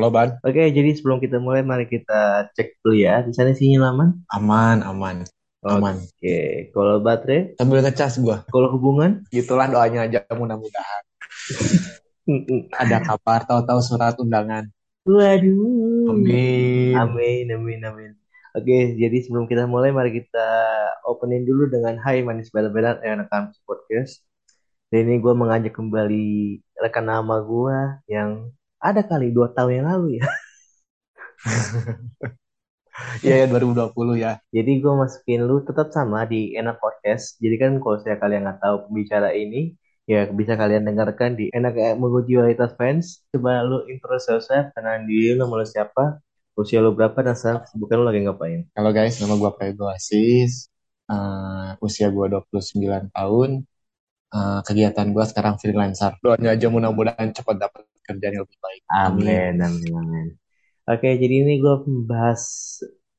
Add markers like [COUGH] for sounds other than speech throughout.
Halo Ban, Oke, jadi sebelum kita mulai, mari kita cek dulu ya. Di sana sinyal aman? aman, aman, aman. Oke, kalau baterai, Sambil ngecas gua. kalau hubungan, Gitulah doanya aja mudah-mudahan. [LAUGHS] Ada kabar, tahu-tahu surat undangan. Waduh. Amin. Amin, amin, amin. Oke, jadi sebelum kita mulai, mari kita opening dulu dengan Hai Manis Bela-Bela, eh, rekan podcast. Dan ini gue mengajak kembali rekan nama gue yang ada kali dua tahun yang lalu ya. [LAUGHS] Iya ya 2020 ya. Jadi gue masukin lu tetap sama di Enak Podcast. Jadi kan kalau saya kalian nggak tahu pembicara ini, ya bisa kalian dengarkan di Enak Kualitas Fans. Coba lu intro yourself, kenalin diri lu, nama lu siapa, usia lu berapa, dan sekarang kesibukan lu lagi ngapain. Halo guys, nama gua Prego Asis. Uh, usia gua 29 tahun. Uh, kegiatan gua sekarang freelancer. Doanya aja mudah-mudahan cepat dapat kerjaan yang lebih baik. Amin, amin, amin. Oke, jadi ini gue membahas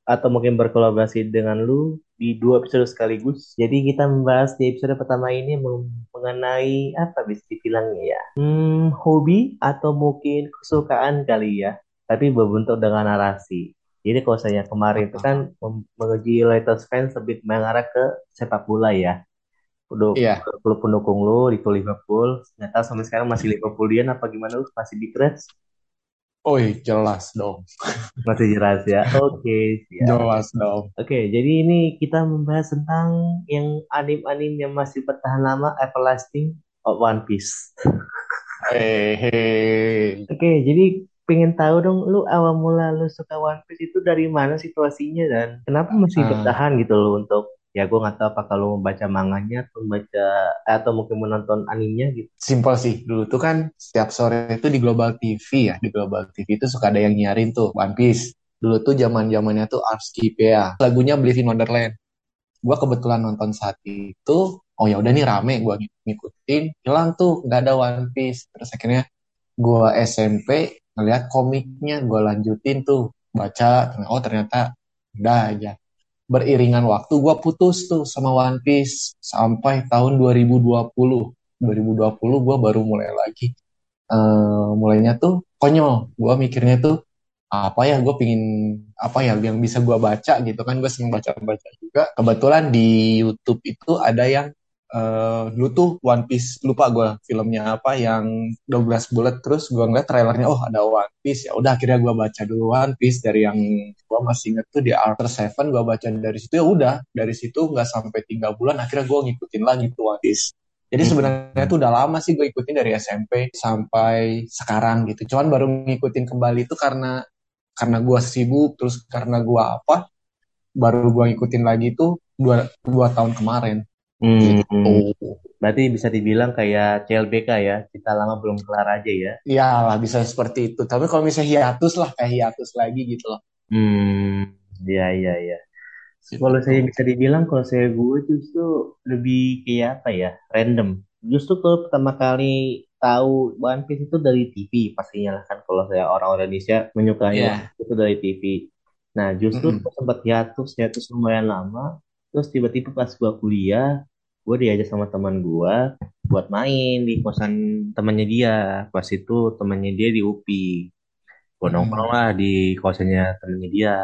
atau mungkin berkolaborasi dengan lu di dua episode sekaligus. Jadi kita membahas di episode pertama ini mengenai apa bisa dibilangnya ya? Hmm, hobi atau mungkin kesukaan kali ya. Tapi berbentuk dengan narasi. Jadi kalau saya kemarin itu kan menguji loyalitas fans lebih mengarah ke sepak bola ya. Udah Iya. klub pendukung lu di Liverpool. Ternyata sampai sekarang masih Liverpoolian apa gimana lu? Masih di Reds? Oh jelas dong. [LAUGHS] Masih jelas ya. Oke, siap. Jelas dong. Oke, jadi ini kita membahas tentang yang anim-anim yang masih bertahan lama, everlasting of One Piece. [LAUGHS] Hehehe. Oke, jadi pengen tahu dong, lu awal mula lu suka One Piece itu dari mana situasinya dan kenapa masih Ah. bertahan gitu loh untuk ya gue nggak tahu apa kalau membaca manganya atau membaca atau mungkin menonton animenya gitu. Simpel sih, dulu tuh kan setiap sore itu di Global TV ya, di Global TV itu suka ada yang nyiarin tuh One Piece. Dulu tuh zaman zamannya tuh Arski ya, lagunya Believe in Wonderland. Gua kebetulan nonton saat itu, oh ya udah nih rame, gua ngikutin, hilang tuh nggak ada One Piece. Terus akhirnya gua SMP ngeliat komiknya, gua lanjutin tuh baca, oh ternyata udah aja beriringan waktu gue putus tuh sama One Piece sampai tahun 2020 2020 gue baru mulai lagi. Uh, mulainya tuh konyol. Gue mikirnya tuh apa ya gue pingin apa ya yang bisa gue baca gitu kan. Gue seneng baca-baca juga. Kebetulan di YouTube itu ada yang uh, dulu tuh One Piece lupa gue filmnya apa yang 12 bulat terus gue ngeliat trailernya oh ada One Piece. Ya udah akhirnya gue baca dulu One Piece. Dari yang gue masih inget tuh di Arthur Seven gue baca dari situ ya udah. Dari situ nggak sampai tiga bulan akhirnya gue ngikutin lagi tuh One Piece. Jadi sebenarnya tuh udah lama sih gue ikutin dari SMP sampai sekarang gitu. Cuman baru ngikutin kembali itu karena karena gue sibuk terus karena gue apa baru gue ngikutin lagi tuh dua, dua tahun kemarin Hmm, gitu. Berarti bisa dibilang kayak CLBK ya, kita lama belum kelar aja ya. Iya lah bisa seperti itu. Tapi kalau misalnya hiatus lah kayak hiatus lagi gitu loh. Hmm, iya iya iya. Kalau saya bisa dibilang kalau saya gue justru lebih kayak apa ya, random. Justru kalau pertama kali tahu One Piece itu dari TV pastinya lah kan kalau saya orang Indonesia menyukai yeah. itu dari TV. Nah justru mm -hmm. sempat hiatus hiatus lumayan lama. Terus tiba-tiba pas gua kuliah, gue diajak sama teman gue buat main di kosan temannya dia. Pas itu temannya dia di UPI gue nongkrong lah di kosannya temannya dia.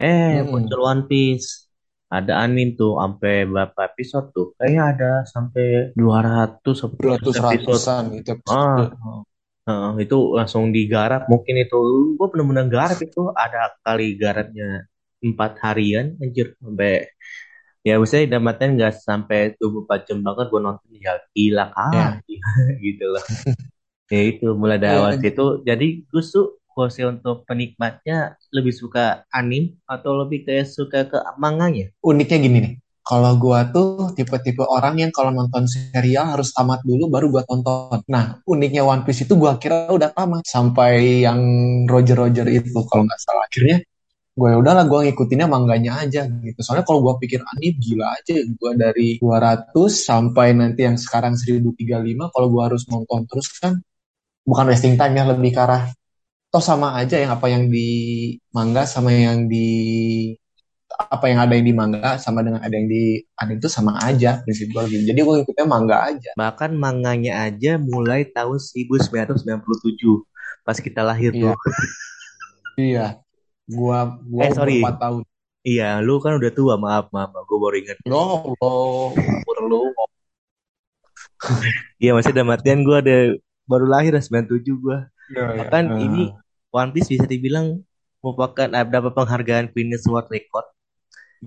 Eh Hmm. muncul One Piece. Ada anime tuh sampai berapa episode tuh? Kayaknya ada sampai 200 atau 200 ratusan gitu ah, ah, itu langsung digarap. Mungkin itu gue bener-bener garap itu. Ada kali garapnya empat harian anjir sampai ya misalnya damatnya nggak sampai 24 jam banget gue nonton ya gila kali yeah. [LAUGHS] gitu loh. Ya itu mulai dari awal situ. Jadi justru kursi untuk penikmatnya lebih suka anim atau lebih kayak suka ke manganya? Uniknya gini nih kalau gua tuh tipe-tipe orang yang kalau nonton serial harus tamat dulu baru gua tonton. Nah, uniknya One Piece itu gua kira udah tamat. Sampai yang Roger Roger itu kalau nggak salah. Akhirnya gue udahlah gue ngikutinnya mangganya aja gitu soalnya kalau gue pikir anime gila aja gue dari 200 sampai nanti yang sekarang 1035 kalau gue harus nonton terus kan bukan wasting time ya lebih ke arah toh sama aja yang apa yang di manga sama yang di apa yang ada yang di manga sama dengan ada yang di anime itu sama aja prinsip gue gitu. jadi gue ngikutnya manga aja bahkan manganya aja mulai tahun 1997 pas kita lahir tuh. Iya, iya. Gua gua Eh sorry, 4 tahun. iya lu kan udah tua, maaf maaf, gue baru ingat. Ya Allah, umur lu. [LAUGHS] Iya masih ada matian gue ada baru lahir 97 gue. Iya, iya. Bahkan ini Ah, One Piece bisa dibilang merupakan ada penghargaan Guinness World Record.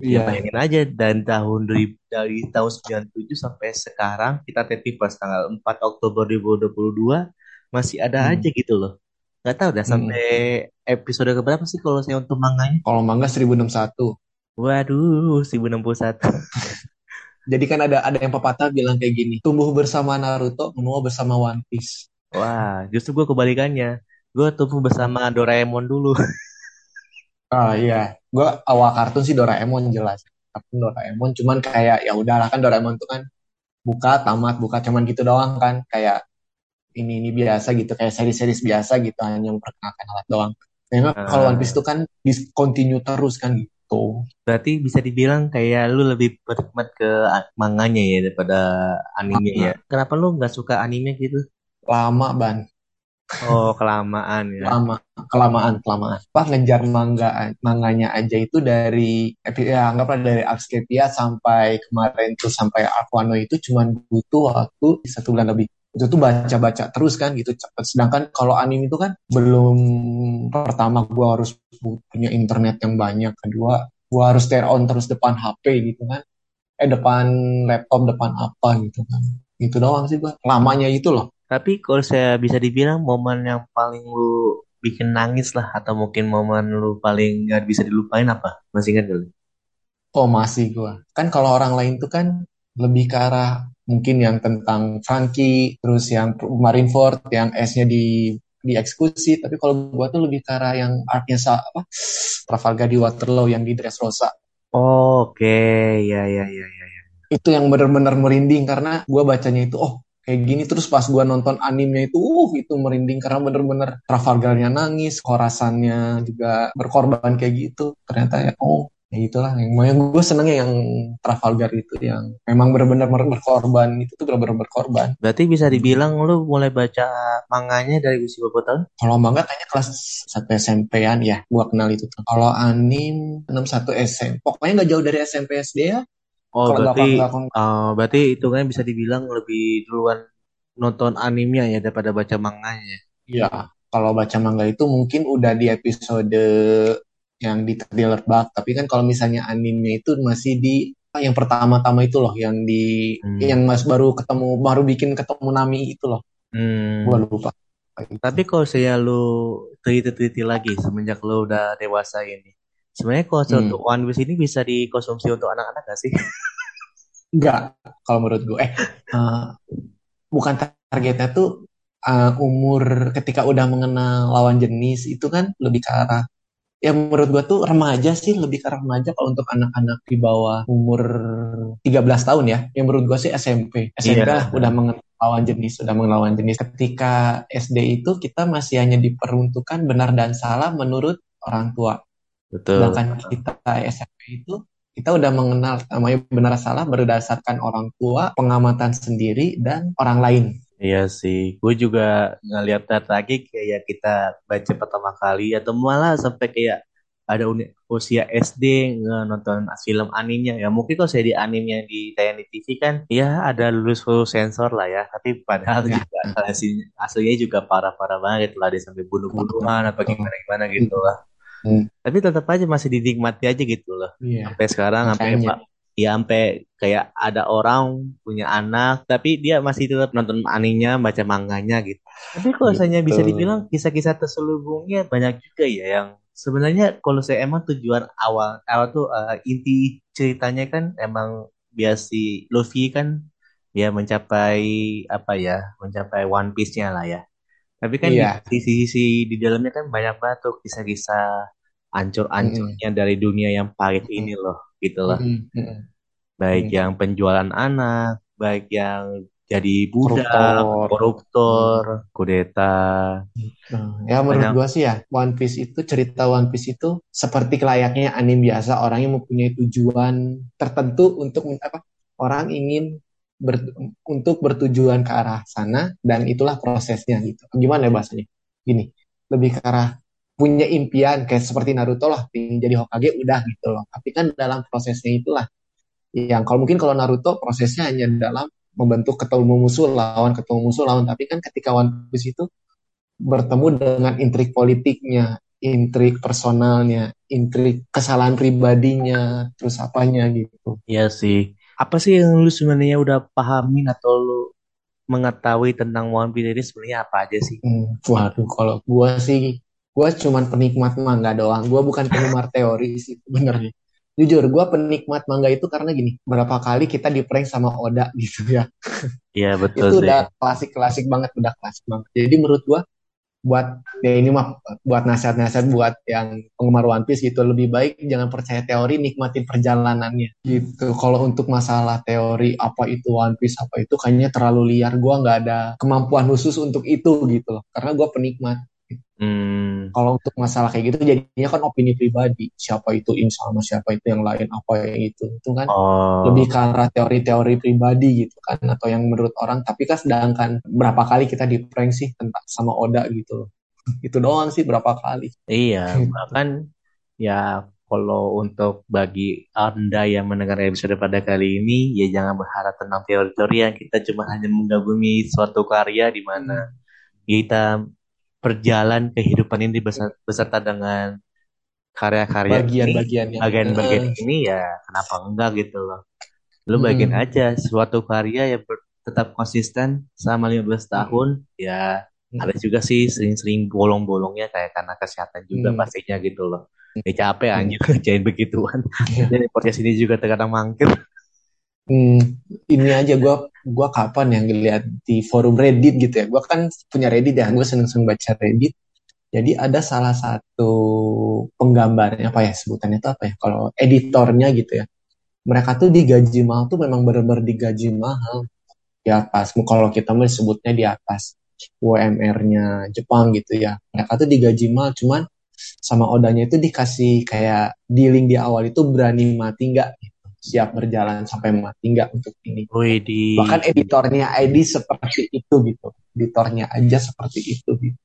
Ya Iya. bayangin aja dan tahun dari, dari tahun 97 sampai sekarang kita tapping pas tanggal 4 Oktober 2022 masih ada Hmm, aja gitu loh. Nggak tahu dah sampai hmm. episode keberapa sih kalau saya untuk manganya? Kalau manga 1061. Waduh, 1061. [LAUGHS] Jadi kan ada ada yang pepatah bilang kayak gini, tumbuh bersama Naruto, menua bersama One Piece. Wah, justru gue kebalikannya. Gue tumbuh bersama Doraemon dulu. [LAUGHS] Ah iya, gua awal kartun sih Doraemon jelas. Kartun Doraemon cuman kayak ya udahlah kan Doraemon tuh kan buka tamat buka cuman gitu doang kan kayak ini ini biasa gitu kayak seri-seri biasa gitu hanya memperkenalkan alat doang. Memang kalau One Piece tuh kan discontinue terus kan gitu. berarti bisa dibilang kayak lu lebih berkhidmat ke manganya ya daripada anime ya. Kenapa lu nggak suka anime gitu? lama ban, Oh, kelamaan ya. lama, kelamaan, kelamaan. Pak ngejar manga manganya aja itu dari ya anggaplah dari Artscape sampai kemarin tuh sampai Aquano itu cuman butuh waktu satu bulan lebih. Itu tuh baca-baca terus kan gitu cepet. Sedangkan kalau anime itu kan belum pertama gua harus punya internet yang banyak, kedua gua harus stay on terus depan HP gitu kan. Eh depan laptop, depan apa gitu kan. Itu doang sih gua. Lamanya itu loh. Tapi kalau saya bisa dibilang momen yang paling lu bikin nangis lah atau mungkin momen lu paling nggak bisa dilupain apa? Masih ingat gak lu? Oh masih gua. Kan kalau orang lain tuh kan lebih ke arah mungkin yang tentang Frankie, terus yang Marineford, yang S-nya di dieksekusi. Tapi kalau gua tuh lebih ke arah yang artnya apa? Trafalgar di Waterloo yang di Dressrosa. Oh, oke, ya ya ya ya. ya. Itu yang benar-benar merinding karena gua bacanya itu oh kayak gini terus pas gua nonton animenya itu uh itu merinding karena bener-bener Trafalgarnya nangis, Khorasannya juga berkorban kayak gitu. Ternyata ya oh ya itulah yang yang gue senengnya yang Trafalgar itu yang memang benar-benar ber- berkorban itu tuh benar-benar berkorban. Berarti bisa dibilang lu mulai baca manganya dari usia berapa tahun? Kalau manga kayaknya kelas 1 SMP-an ya, gua kenal itu tuh. Kalau anim 61 SMP. Pokoknya nggak jauh dari SMP SD ya. Oh, Kalau berarti nggak eh, berarti itu kan bisa dibilang lebih duluan nonton animenya ya daripada baca manganya. Iya, kalau baca manga itu mungkin udah di episode yang di Thriller Bark, tapi kan kalau misalnya anime itu masih di yang pertama-tama itu loh, yang di Hmm. yang mas baru ketemu baru bikin ketemu Nami itu loh, gua Hmm. lupa. Tapi kalau saya lu teliti-teliti lagi semenjak lu udah dewasa ini, sebenarnya kalau Hmm. untuk One Piece ini bisa dikonsumsi untuk anak-anak gak sih? Enggak, kalau menurut gue. Eh, eh, bukan targetnya tuh eh, umur ketika udah mengenal lawan jenis itu kan lebih ke arah ya menurut gua tuh remaja sih lebih ke remaja kalau untuk anak-anak di bawah umur 13 tahun ya. Yang menurut gua sih SMP SMP Iya, lah udah mengenal lawan jenis sudah mengenal lawan jenis. Ketika SD itu kita masih hanya diperuntukkan benar dan salah menurut orang tua. Betul. sedangkan kita SMP itu kita udah mengenal namanya benar salah berdasarkan orang tua pengamatan sendiri dan orang lain Iya sih, gue juga ngeliat lagi kayak kita baca pertama kali atau malah sampai kayak ada uni- usia SD nonton film animenya. Ya mungkin kalau saya di yang ditayang di TV kan ya ada lulus full sensor lah ya. Tapi padahal ya juga aslinya, aslinya juga parah-parah banget lah dia sampai bunuh-bunuhan apa gimana gimana gitu lah. Hmm, tapi tetap aja masih dinikmati aja gitu loh. Iya. Sampai sekarang sampai pak ya sampai kayak ada orang punya anak tapi dia masih tetap nonton animenya baca manganya gitu. Tapi kalau misalnya gitu bisa dibilang kisah-kisah terselubungnya banyak juga ya yang sebenarnya kalau saya emang tujuan awal awal tuh eh, inti ceritanya kan emang biar si Luffy kan ya mencapai apa ya mencapai One Piece-nya lah ya. Tapi kan di iya sisi-sisi di dalamnya kan banyak banget tuh kisah-kisah ancur-ancurnya dari dunia yang pahit Mm-mm. ini loh gitu loh. Mm-mm. baik Mm-mm. yang penjualan anak baik yang jadi budak koruptor koruptor Hmm. kudeta Nah, ya menurut banyak gua sih ya One Piece itu cerita One Piece itu seperti layaknya anime biasa orang yang mempunyai tujuan tertentu untuk apa orang ingin ber- untuk bertujuan ke arah sana dan itulah prosesnya gitu. Gimana ya bahasanya? Gini, lebih ke arah punya impian kayak seperti Naruto lah ingin jadi Hokage udah gitu loh tapi kan dalam prosesnya itulah yang kalau mungkin kalau Naruto prosesnya hanya dalam membentuk ketemu musuh lawan ketemu musuh lawan tapi kan ketika One Piece itu bertemu dengan intrik politiknya intrik personalnya intrik kesalahan pribadinya terus apanya gitu Iya sih. Apa sih yang lu sebenarnya udah pahamin atau lu mengetahui tentang One Piece ini sebenarnya apa aja sih? Hmm, waduh, kalau gua sih, gua cuman penikmat manga doang. Gua bukan penggemar teori sih, benernya. Jujur, gua penikmat manga itu karena gini, berapa kali kita di prank sama Oda gitu ya. Iya [LAUGHS] betul Itu sih. udah klasik-klasik banget, udah klasik banget. Jadi menurut gua, buat ya ini mah buat nasihat-nasihat buat yang penggemar One Piece gitu lebih baik jangan percaya teori nikmatin perjalanannya gitu kalau untuk masalah teori apa itu One Piece apa itu kayaknya terlalu liar gua nggak ada kemampuan khusus untuk itu gitu loh karena gua penikmat Hmm. kalau untuk masalah kayak gitu jadinya kan opini pribadi siapa itu in sama siapa itu yang lain apa yang itu itu kan Oh, lebih ke arah teori-teori pribadi gitu kan atau yang menurut orang tapi kan sedangkan berapa kali kita di prank sih tentang sama Oda gitu loh [LAUGHS] itu doang sih berapa kali iya. [LAUGHS] gitu. Bahkan ya kalau untuk bagi Anda yang mendengar episode pada kali ini, ya jangan berharap tentang teori-teori yang kita cuma hanya menggabungi suatu karya di mana kita berjalan kehidupan ini beserta, beserta dengan karya-karya ini, bagian-bagiannya bagian-bagian Heeh. ini ya kenapa enggak gitu loh. Lu bagian Hmm. aja suatu karya yang ber- tetap konsisten selama 15 Hmm. tahun, ya ada Hmm. juga sih sering-sering bolong-bolongnya kayak karena kesehatan juga Hmm. pastinya gitu loh. Ya capek Hmm. anjir [LAUGHS] kerjain begituan. [LAUGHS] Dan podcast ini juga terkadang mangkir. Hmm, ini aja gua gua kapan yang ngeliat di forum Reddit gitu ya. Gua kan punya Reddit ya, gue seneng-seneng baca Reddit. Jadi ada salah satu penggambarnya apa ya sebutannya itu apa ya? Kalau editornya gitu ya. Mereka tuh digaji mahal tuh memang bener-bener digaji mahal di atas. Kalau kita mau sebutnya di atas UMR-nya Jepang gitu ya. Mereka tuh digaji mahal, cuman sama Odanya itu dikasih kayak dealing di awal itu berani mati nggak. Siap berjalan sampai mati nggak untuk ini. Wih di Bahkan editornya ID seperti itu gitu. Editornya aja seperti itu gitu.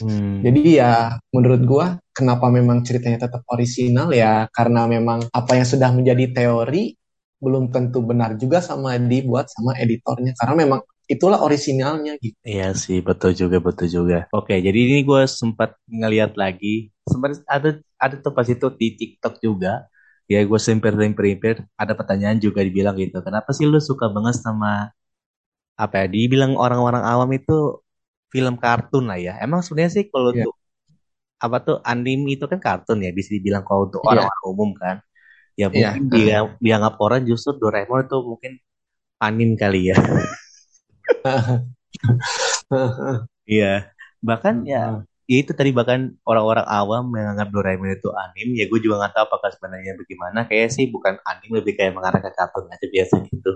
Hmm. Jadi ya menurut gua kenapa memang ceritanya tetap orisinal ya karena memang apa yang sudah menjadi teori belum tentu benar juga sama dibuat sama editornya karena memang itulah orisinalnya gitu. Iya sih, betul juga, betul juga. Oke, jadi ini gue sempat ngeliat lagi, sempat ada ada tuh pas itu di TikTok juga. Ya gue semper semper ada pertanyaan juga dibilang gitu. Kenapa sih lu suka banget sama apa ya? Dibilang orang-orang awam itu film kartun lah ya. Emang sebenarnya sih kalau untuk apa tuh anime itu kan kartun ya, bisa dibilang kalau untuk iya, orang-orang umum kan. Ya iya. mungkin dia dianggap orang justru Doraemon itu mungkin anime kali ya. [LAUGHS] Iya. Bahkan ya ya itu tadi bahkan orang-orang awam menganggap Doraemon itu anime ya gue juga nggak tahu apakah sebenarnya bagaimana. Kayak sih bukan anime lebih kayak mengarah ke kartun aja biasa gitu.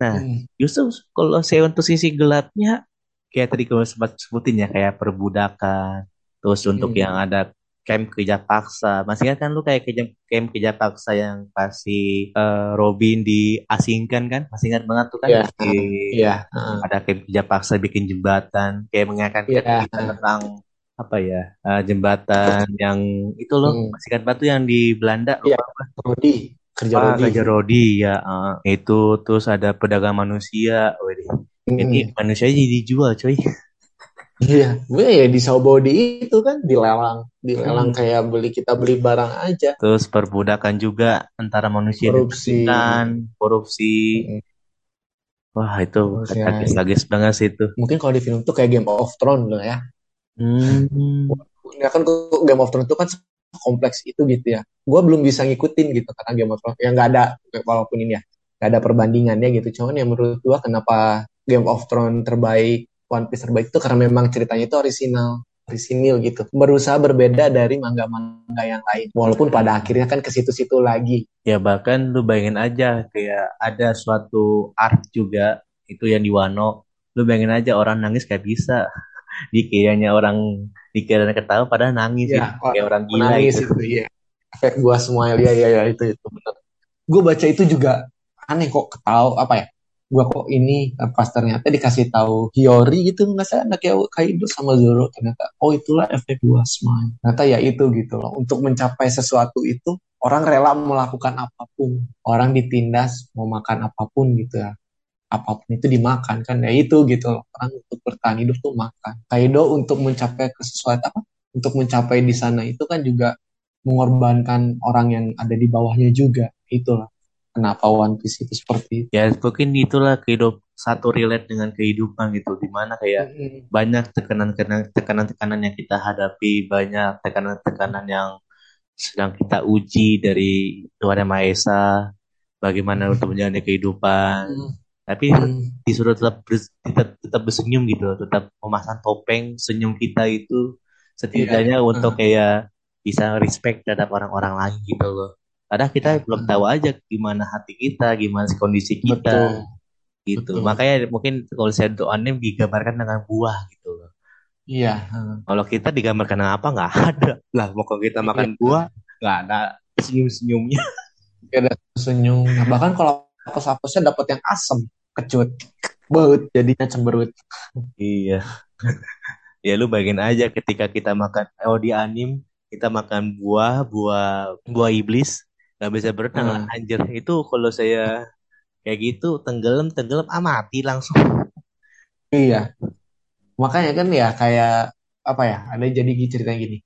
Nah Hmm, justru kalau saya untuk sisi gelapnya kayak tadi gue sempat sebutin ya kayak perbudakan terus untuk hmm. yang ada camp kerja paksa masih ingat kan lu kayak camp, camp kerja paksa yang pasti eh, Robin diasingkan kan? Masih ingat banget tuh kan? Iya, di iya, heeh. ada camp kerja paksa bikin jembatan kayak mengingatkan Iya, kita tentang apa ya eh, jembatan yang itu loh hmm. masih ingat batu yang di Belanda lupa Rodi, kerja apa Rodi. Raja Rodi ya eh, itu terus ada pedagang manusia ini Hmm. manusia jadi dijual coy Iya, gue ya di Saubodi itu kan dilelang, dilelang Hmm. kayak beli kita beli barang aja, terus perbudakan juga antara manusia dan korupsi. ikan korupsi Hmm. wah itu Terus ya, tragis banget sih itu mungkin kalau di film tuh kayak Game of Thrones loh ya. Hmm. Ya kan Game of Thrones itu kan kompleks itu gitu ya. Gue belum bisa ngikutin gitu karena Game of Thrones ya nggak ada walaupun ini ya nggak ada perbandingannya gitu. Cuman ya menurut gue kenapa Game of Thrones terbaik, One Piece terbaik itu karena memang ceritanya itu orisinal, orisinil gitu. Berusaha berbeda dari manga-manga yang lain. Walaupun pada akhirnya kan ke situ-situ lagi. Ya bahkan lu bayangin aja kayak ada suatu art juga itu yang di Wano. Lu bayangin aja orang nangis kayak bisa. Dikiranya orang dikiranya ketawa padahal nangis Ya, itu kayak orang gila menangis itu. itu iya. Efek gua semua ya ya ya itu itu benar. Gue baca itu juga aneh kok ketawa apa ya? gua kok ini pas ternyata dikasih tahu Hiyori gitu nggak saya anak ya Kaido sama Zoro ternyata oh itulah efek dua smile ternyata ya itu gitu loh untuk mencapai sesuatu itu orang rela melakukan apa pun orang ditindas mau makan apa pun gitu ya apa pun itu dimakan kan ya itu gitu loh. Orang untuk bertahan hidup tuh makan. Kaido untuk mencapai ke sesuatu apa? Untuk mencapai di sana itu kan juga mengorbankan orang yang ada di bawahnya juga. Itulah kenapa One Piece itu seperti itu. Ya mungkin itulah kehidup satu relate dengan kehidupan gitu. Di mana kayak Mm-mm. banyak tekanan-tekanan tekanan-tekanan yang kita hadapi banyak tekanan-tekanan yang sedang kita uji dari Tuhan Yang Maha Esa bagaimana untuk menjalani kehidupan. Mm. Tapi Mm. disuruh tetap tetap, tetap bersenyum gitu tetap memasang topeng senyum kita itu setidaknya Iya. untuk kayak bisa respect terhadap orang-orang lain gitu loh karena kita Iya. belum tahu aja gimana hati kita gimana kondisi kita Betul. gitu Betul. makanya mungkin kalau saya anime digambarkan dengan buah gitu loh Iya. mm. kalau kita digambarkan dengan apa nggak ada lah mau kalau kita makan buah nggak ada senyum-senyumnya Gak ada senyum. Nah, bahkan kalau hapus-hapusnya dapat yang asem, kecut, baut, jadinya cemberut. iya [LAUGHS] ya lu bayangin aja ketika kita makan oh di anime kita makan buah buah buah iblis nggak bisa berenang Hmm. anjir itu kalau saya kayak gitu tenggelam tenggelam ah mati langsung Iya. Makanya kan ya kayak apa ya? Ada jadi ceritanya gini.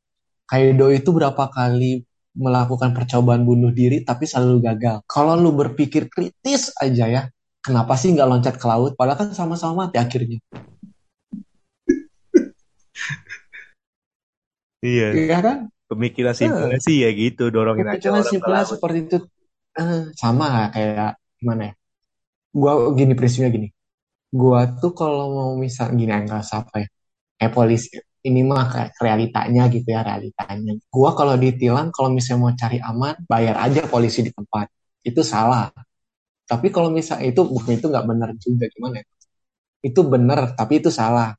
Kaido itu berapa kali melakukan percobaan bunuh diri tapi selalu gagal. Kalau lu berpikir kritis aja ya, kenapa sih nggak loncat ke laut? Padahal kan sama-sama mati akhirnya. iya Iya kan? pemikiran simpelnya sih ya gitu dorongin aja Pemikiran simpelnya laut. seperti itu. Eh, sama kayak gimana ya? Gua gini prinsipnya gini. Gua tuh kalau mau misal gini enggak apa ya? Eh polisi ini mah realitanya gitu ya realitanya. Gua kalau ditilang kalau misalnya mau cari aman bayar aja polisi di tempat. Itu salah. Tapi kalau misalnya itu bukan itu nggak benar juga gimana ya? Itu benar tapi itu salah.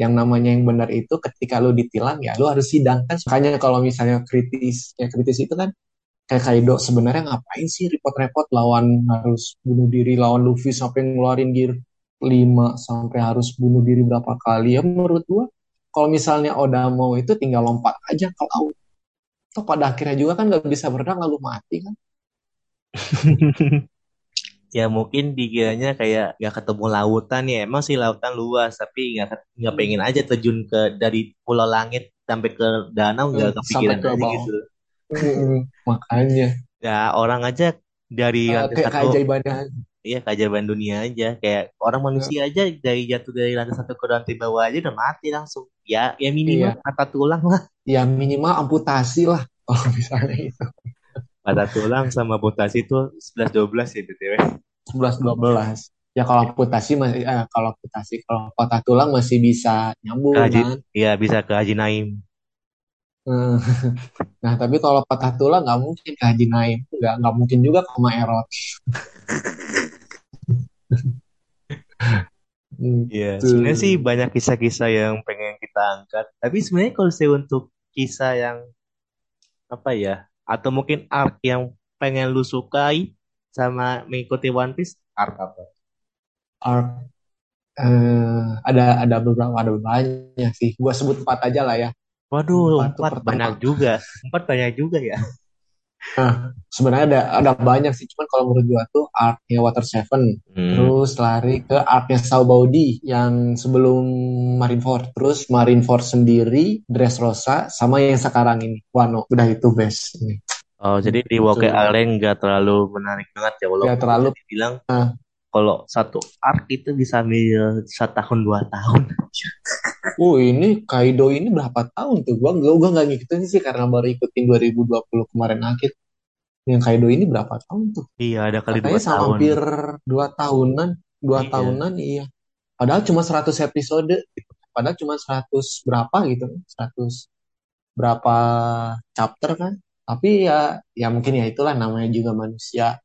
Yang namanya yang benar itu ketika lu ditilang ya lu harus sidang kan. Makanya kalau misalnya kritis ya kritis itu kan kayak Kaido sebenarnya ngapain sih repot-repot lawan harus bunuh diri lawan Luffy sampai ngeluarin gear 5 sampai harus bunuh diri berapa kali ya menurut gua kalau misalnya Oda mau itu tinggal lompat aja ke laut. Toh pada akhirnya juga kan nggak bisa berenang lalu mati kan. [LAUGHS] Ya mungkin dikiranya kayak nggak ketemu lautan ya. Emang sih lautan luas tapi nggak nggak pengen aja terjun ke dari pulau langit sampai ke danau nggak Hmm, kepikiran sampai ke aja gitu. Mm, makanya. Ya orang aja dari Eh, lantai kayak satu keajaibannya iya keajaiban dunia aja. Kayak orang manusia aja dari jatuh dari lantai satu ke lantai bawah aja udah mati langsung ya ya minimal Iya. patah tulang lah ya minimal amputasi lah kalau misalnya itu patah tulang sama amputasi itu 11 12 ya btw 11 12 ya kalau amputasi masih eh, kalau amputasi kalau patah tulang masih bisa nyambung Haji, kan ya bisa ke Haji Naim Hmm. [LAUGHS] Nah, tapi kalau patah tulang nggak mungkin ke Haji Naim. Nggak, nggak mungkin juga ke. Hmm, [LAUGHS] Iya, Tuh. sebenarnya sih banyak kisah-kisah yang pengen kita angkat. Tapi sebenarnya kalau saya untuk kisah yang apa ya, atau mungkin arc yang pengen lu sukai sama mengikuti One Piece, arc apa? Arc, eh, ada ada beberapa ada banyak sih. Gua sebut empat aja lah ya. Waduh, Empat empat pertama. banyak juga. Empat banyak juga ya. Sebenarnya ada ada banyak sih. Cuman kalau menurut gua tuh arc-nya Water Seven. Hmm. Terus lari ke arc-nya Sabaudi yang sebelum Marineford. Terus Marineford sendiri, Dressrosa, sama yang sekarang ini. Wano. Udah itu best. Ini. Oh, jadi di Woke. Island nggak terlalu menarik banget ya, walaupun Nggak terlalu. bisa dibilang Ah. Kalau satu arc itu bisa ambil satu tahun dua tahun. Oh ini Kaido ini berapa tahun tuh? Gua gua, gua nggak ngikutin sih karena baru ikutin 2020 kemarin akhir. Yang Kaido ini berapa tahun tuh? Iya, ada kali Katanya dua tahun. hampir dua tahunan, dua Iya. tahunan iya. Padahal cuma 100 episode. Padahal cuma 100 berapa gitu, 100 berapa chapter kan? Tapi ya, ya mungkin ya itulah namanya juga manusia,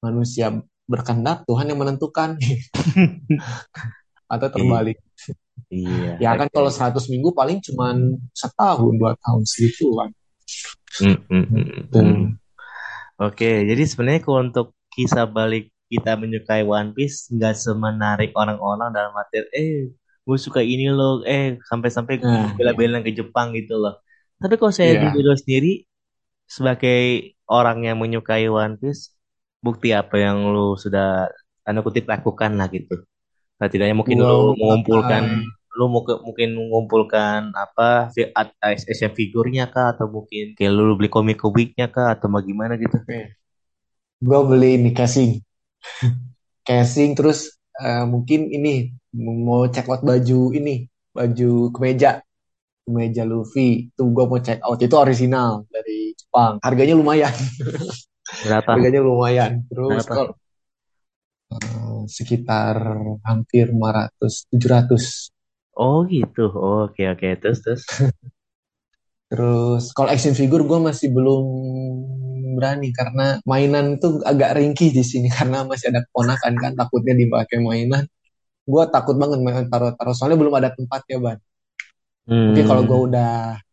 manusia berkehendak Tuhan yang menentukan [LAUGHS] atau terbalik. Iya. Ya kan kalau 100 minggu paling cuman setahun, dua tahun segitu kan. Hmm, hmm, hmm, Tuh. hmm. Oke, jadi sebenarnya kalau untuk kisah balik kita menyukai One Piece nggak semenarik orang-orang dalam arti eh gue suka ini loh eh sampai-sampai Nah, iya. bela-belain ke Jepang gitu loh tapi kalau saya di Iya. Indo sendiri sebagai orang yang menyukai One Piece bukti apa yang lu sudah tanda kutip lakukan lah gitu. Nah, tidaknya mungkin Gua lu mengumpulkan mulai lu mungkin mengumpulkan apa action figurnya kah atau mungkin kayak lu beli komik-komiknya kah atau bagaimana gitu. Gue beli ini casing. [LAUGHS] Casing terus eh, mungkin ini mau check out baju ini, baju kemeja, kemeja Luffy. Itu gue mau check out. Itu original dari Jepang. Harganya lumayan, [LAUGHS] berapa harganya lumayan. Terus berapa kalau eh, sekitar hampir 500 700. oh gitu Oh, oke oke terus terus [LAUGHS] Terus kalau action figure gue masih belum berani karena mainan itu agak ringkih di sini [LAUGHS] karena masih ada keponakan kan takutnya dipakai mainan. Gue takut banget main taruh-taruh soalnya belum ada tempatnya ban. Mungkin kalau gue hmm udah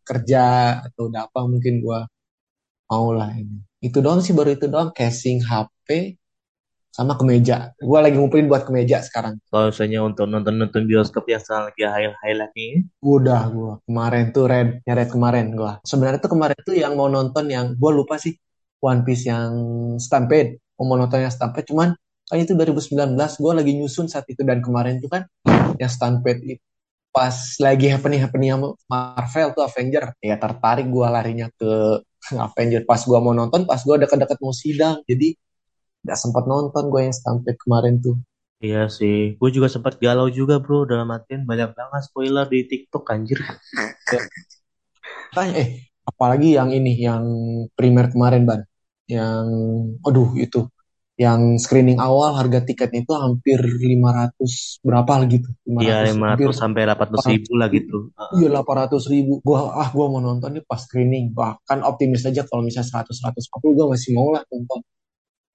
kerja atau udah apa mungkin gue mau lah ini. Itu doang sih baru itu doang casing HP sama kemeja. Gue lagi ngumpulin buat kemeja sekarang. kalau misalnya untuk nonton nonton bioskop yang sekarang lagi high highlight ini Udah gue kemarin tuh red nyeret kemarin gue. Sebenarnya tuh kemarin tuh yang mau nonton yang gue lupa sih One Piece yang Stampede. Mau nonton yang Stampede cuman kan itu 2019 gue lagi nyusun saat itu dan kemarin tuh kan yang Stampede itu pas lagi happening happening Marvel tuh Avenger ya tertarik gue larinya ke Avenger pas gue mau nonton pas gue deket-deket mau sidang jadi nggak sempat nonton gue yang Stampede kemarin tuh Iya sih, gue juga sempat galau juga bro dalam artian banyak banget spoiler di TikTok anjir. Tanya, eh, apalagi yang ini, yang primer kemarin, Ban. Yang, aduh, itu. Yang screening awal harga tiketnya itu hampir 500 berapa gitu. Iya 500, hampir 500 sampai 800 ribu 800 lah gitu. Iya, 800 ribu. Gua, ah, gua mau nonton nih pas screening. Bahkan optimis aja kalau misalnya 100, 150, gua masih mau lah nonton.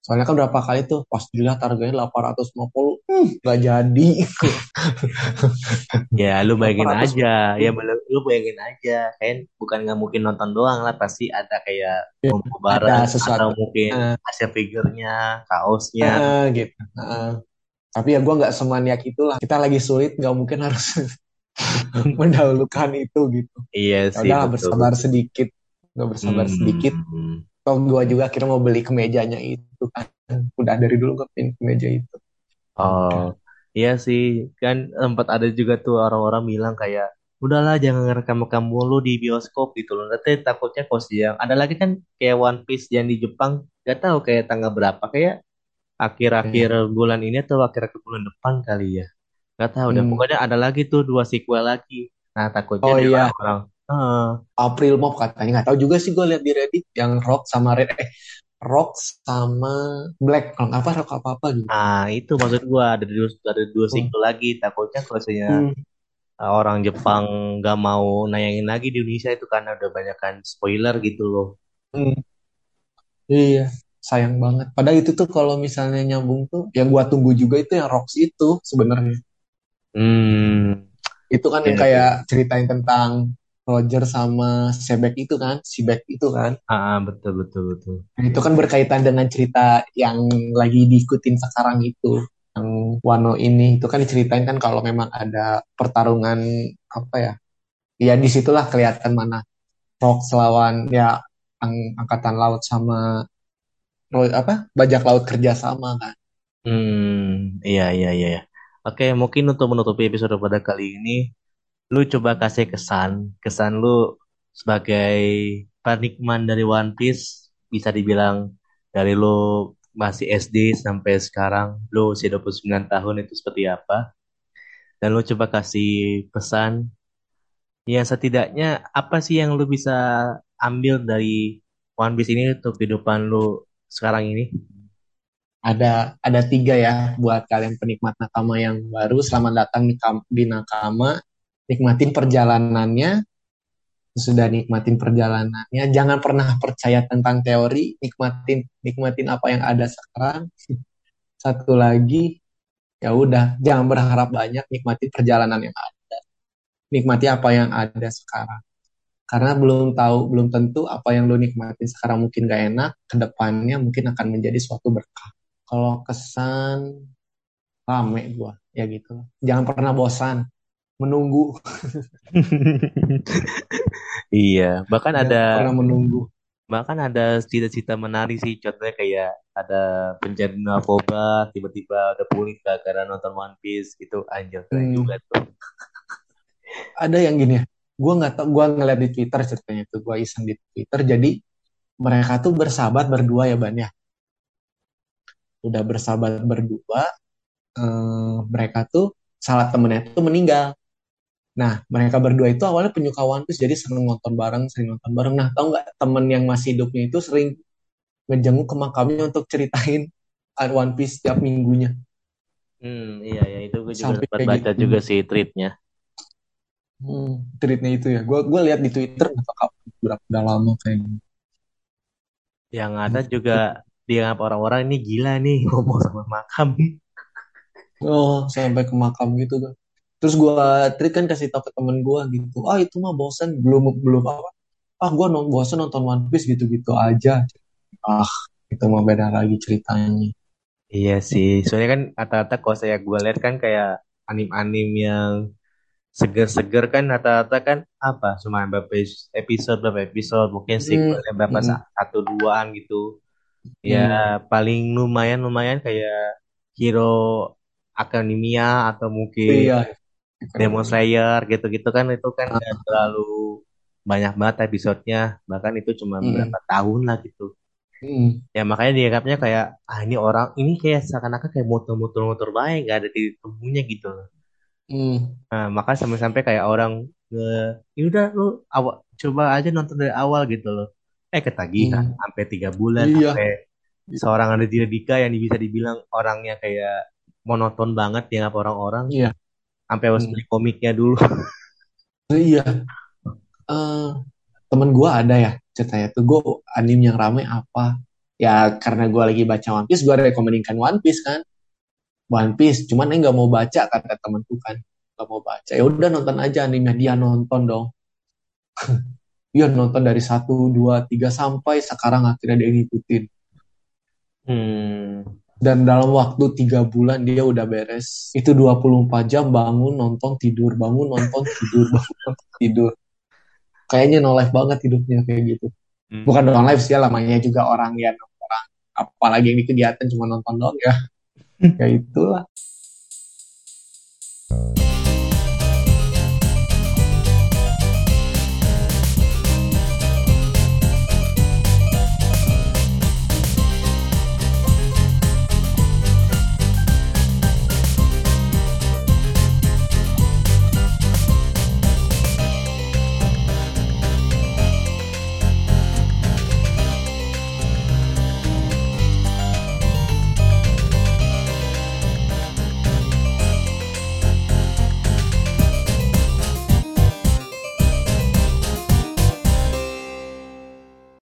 Soalnya kan berapa kali tuh, pas dilihat harganya 850, hmm, gak jadi. [LAUGHS] Ya lu bayangin 800, aja, ya lu bayangin aja, kan bukan nggak mungkin nonton doang lah, pasti ada kayak ya, ada bareng atau mungkin Nah, action figurnya, kaosnya. eh, gitu. Heeh. Tapi ya gue nggak semaniak itulah. Kita lagi sulit, nggak mungkin [LAUGHS] harus mendahulukan itu gitu. Iya Ya sih betul bersabar sedikit, nggak bersabar sedikit. Hmm. Toh gue juga akhirnya mau beli kemejanya itu kan. Udah dari dulu gue pengen kemeja itu. Oh, iya sih, kan sempat ada juga tuh orang-orang bilang kayak, udahlah jangan ngerekam-rekam mulu di bioskop gitu loh. Nanti takutnya kos yang ada lagi kan kayak One Piece yang di Jepang, gak tahu kayak tanggal berapa, kayak akhir-akhir Iya. bulan ini atau akhir-akhir bulan depan kali ya. Gak tahu dan Hmm. pokoknya ada lagi tuh dua sequel lagi. Nah takutnya Oh iya, orang-orang, "Ah, April Mop katanya nggak tahu juga sih gue lihat di Reddit yang Rock sama Red eh Rock sama Black kalau nggak apa Rock apa apa gitu. ah itu maksud gua ada dua, ada dua Hmm. sequel lagi. Takutnya kalau Hmm. uh, orang Jepang nggak mau nayangin lagi di Indonesia itu karena udah banyak kan spoiler gitu loh. Hmm. Iya, sayang banget. Padahal itu tuh kalau misalnya nyambung tuh, yang gua tunggu juga itu yang Rocks itu sebenarnya. Hmm, Itu kan yang ya, kayak ceritain tentang Roger sama Sebek itu kan, si Bek itu kan. ah, betul betul betul. Nah, itu kan berkaitan dengan cerita yang lagi diikutin sekarang itu. Yang Wano ini itu kan diceritain kan kalau memang ada pertarungan apa ya? Ya di situlah kelihatan mana Rocks lawan ya ang- angkatan laut sama apa bajak laut kerja sama kan. Hmm, iya iya iya. iya. Oke, mungkin untuk menutupi episode pada kali ini, lu coba kasih kesan, kesan lu sebagai penikmat dari One Piece, bisa dibilang dari lu masih SD sampai sekarang, lu usia 29 tahun itu seperti apa? Dan lu coba kasih pesan yang setidaknya apa sih yang lu bisa ambil dari One Piece ini untuk kehidupan lu sekarang ini? Ada ada tiga ya buat kalian penikmat Nakama yang baru. Selamat datang di, Kam- di Nakama. Nikmatin perjalanannya. Sudah nikmatin perjalanannya. Jangan pernah percaya tentang teori. Nikmatin nikmatin apa yang ada sekarang. [LAUGHS] Satu lagi, ya udah, jangan berharap banyak. Nikmati perjalanan yang ada. Nikmati apa yang ada sekarang. Karena belum tahu, belum tentu apa yang lo nikmatin sekarang mungkin gak enak. Ke depannya mungkin akan menjadi suatu berkah. kalau kesan rame gua ya gitu jangan pernah bosan menunggu [LAUGHS] Iya, bahkan ada jangan pernah menunggu bahkan ada cita-cita menarik sih. Contohnya kayak ada pencari narkoba tiba-tiba udah pulih gara-gara nonton One Piece gitu. Anjir, keren juga Hmm, tuh. [LAUGHS] ada yang gini ya gua nggak tau gua ngeliat di Twitter ceritanya itu gua iseng di Twitter jadi mereka tuh bersahabat berdua ya Ban ya udah bersahabat berdua eh, mereka tuh salah temennya tuh meninggal Nah, mereka berdua itu awalnya penyuka One Piece, jadi sering nonton bareng, sering nonton bareng. Nah, tahu nggak temen yang masih hidupnya itu sering ngejenguk ke makamnya untuk ceritain [LAUGHS] One Piece setiap minggunya. Hmm, iya ya itu gue juga Sampai sempat baca gitu. juga sih tweetnya. Hmm, tweetnya itu ya. Gue gue lihat di Twitter berapa udah lama kayaknya. Yang ada juga Gitu. dianggap orang-orang ini gila nih [LAUGHS] ngomong sama makam. Oh, sampai ke makam gitu kan. Terus gue tweet kan kasih tau ke temen gue gitu. Ah itu mah bosan, belum belum apa. Ah gue non bosan nonton One Piece gitu-gitu aja. Ah itu mah beda lagi ceritanya. Iya sih, soalnya kan rata-rata kalau saya gue lihat kan kayak anim-anim yang seger-seger kan rata-rata kan apa cuma beberapa episode berapa episode mungkin Hmm, sequelnya berapa hmm, sa- satu duaan gitu ya hmm. paling lumayan lumayan kayak Hero Academia atau mungkin Iya, Demon. Slayer gitu-gitu kan itu kan nggak terlalu banyak banget episodenya. Bahkan itu cuma Mm, berapa tahun lah gitu. Mm, ya makanya dianggapnya kayak ah ini orang ini kayak seakan-akan kayak motor-motor motor baik nggak ada di temunya gitu. Mm, Nah, maka sampai-sampai kayak orang nge, ya udah lu awal coba aja nonton dari awal gitu loh. Eh ketagihan mm. sampai tiga bulan Iya, sampai seorang Raditya Dika yang bisa dibilang orangnya kayak monoton banget dianggap orang-orang. Iya, sampai harus mm. beli komiknya dulu. Iya. Eh, temen gue ada ya ceritanya tuh gue anime yang rame apa? Ya karena gue lagi baca One Piece, gue rekomendinkan One Piece kan. One Piece, cuman nggak mau baca kata temanku kan, nggak mau baca. Ya udah nonton aja anime dia nonton dong. Dia [LAUGHS] nonton dari satu, dua, tiga sampai sekarang akhirnya dia ngikutin. Hmm. Dan dalam waktu tiga bulan dia udah beres. Itu 24 jam bangun, nonton, tidur, bangun, nonton, tidur, [LAUGHS] bangun, nonton, tidur. Kayaknya no life banget hidupnya kayak gitu. Bukan no Hmm. life sih, lamanya juga orang ya orang. Apalagi yang di kegiatan cuma nonton doang ya. [LAUGHS] Ya itulah.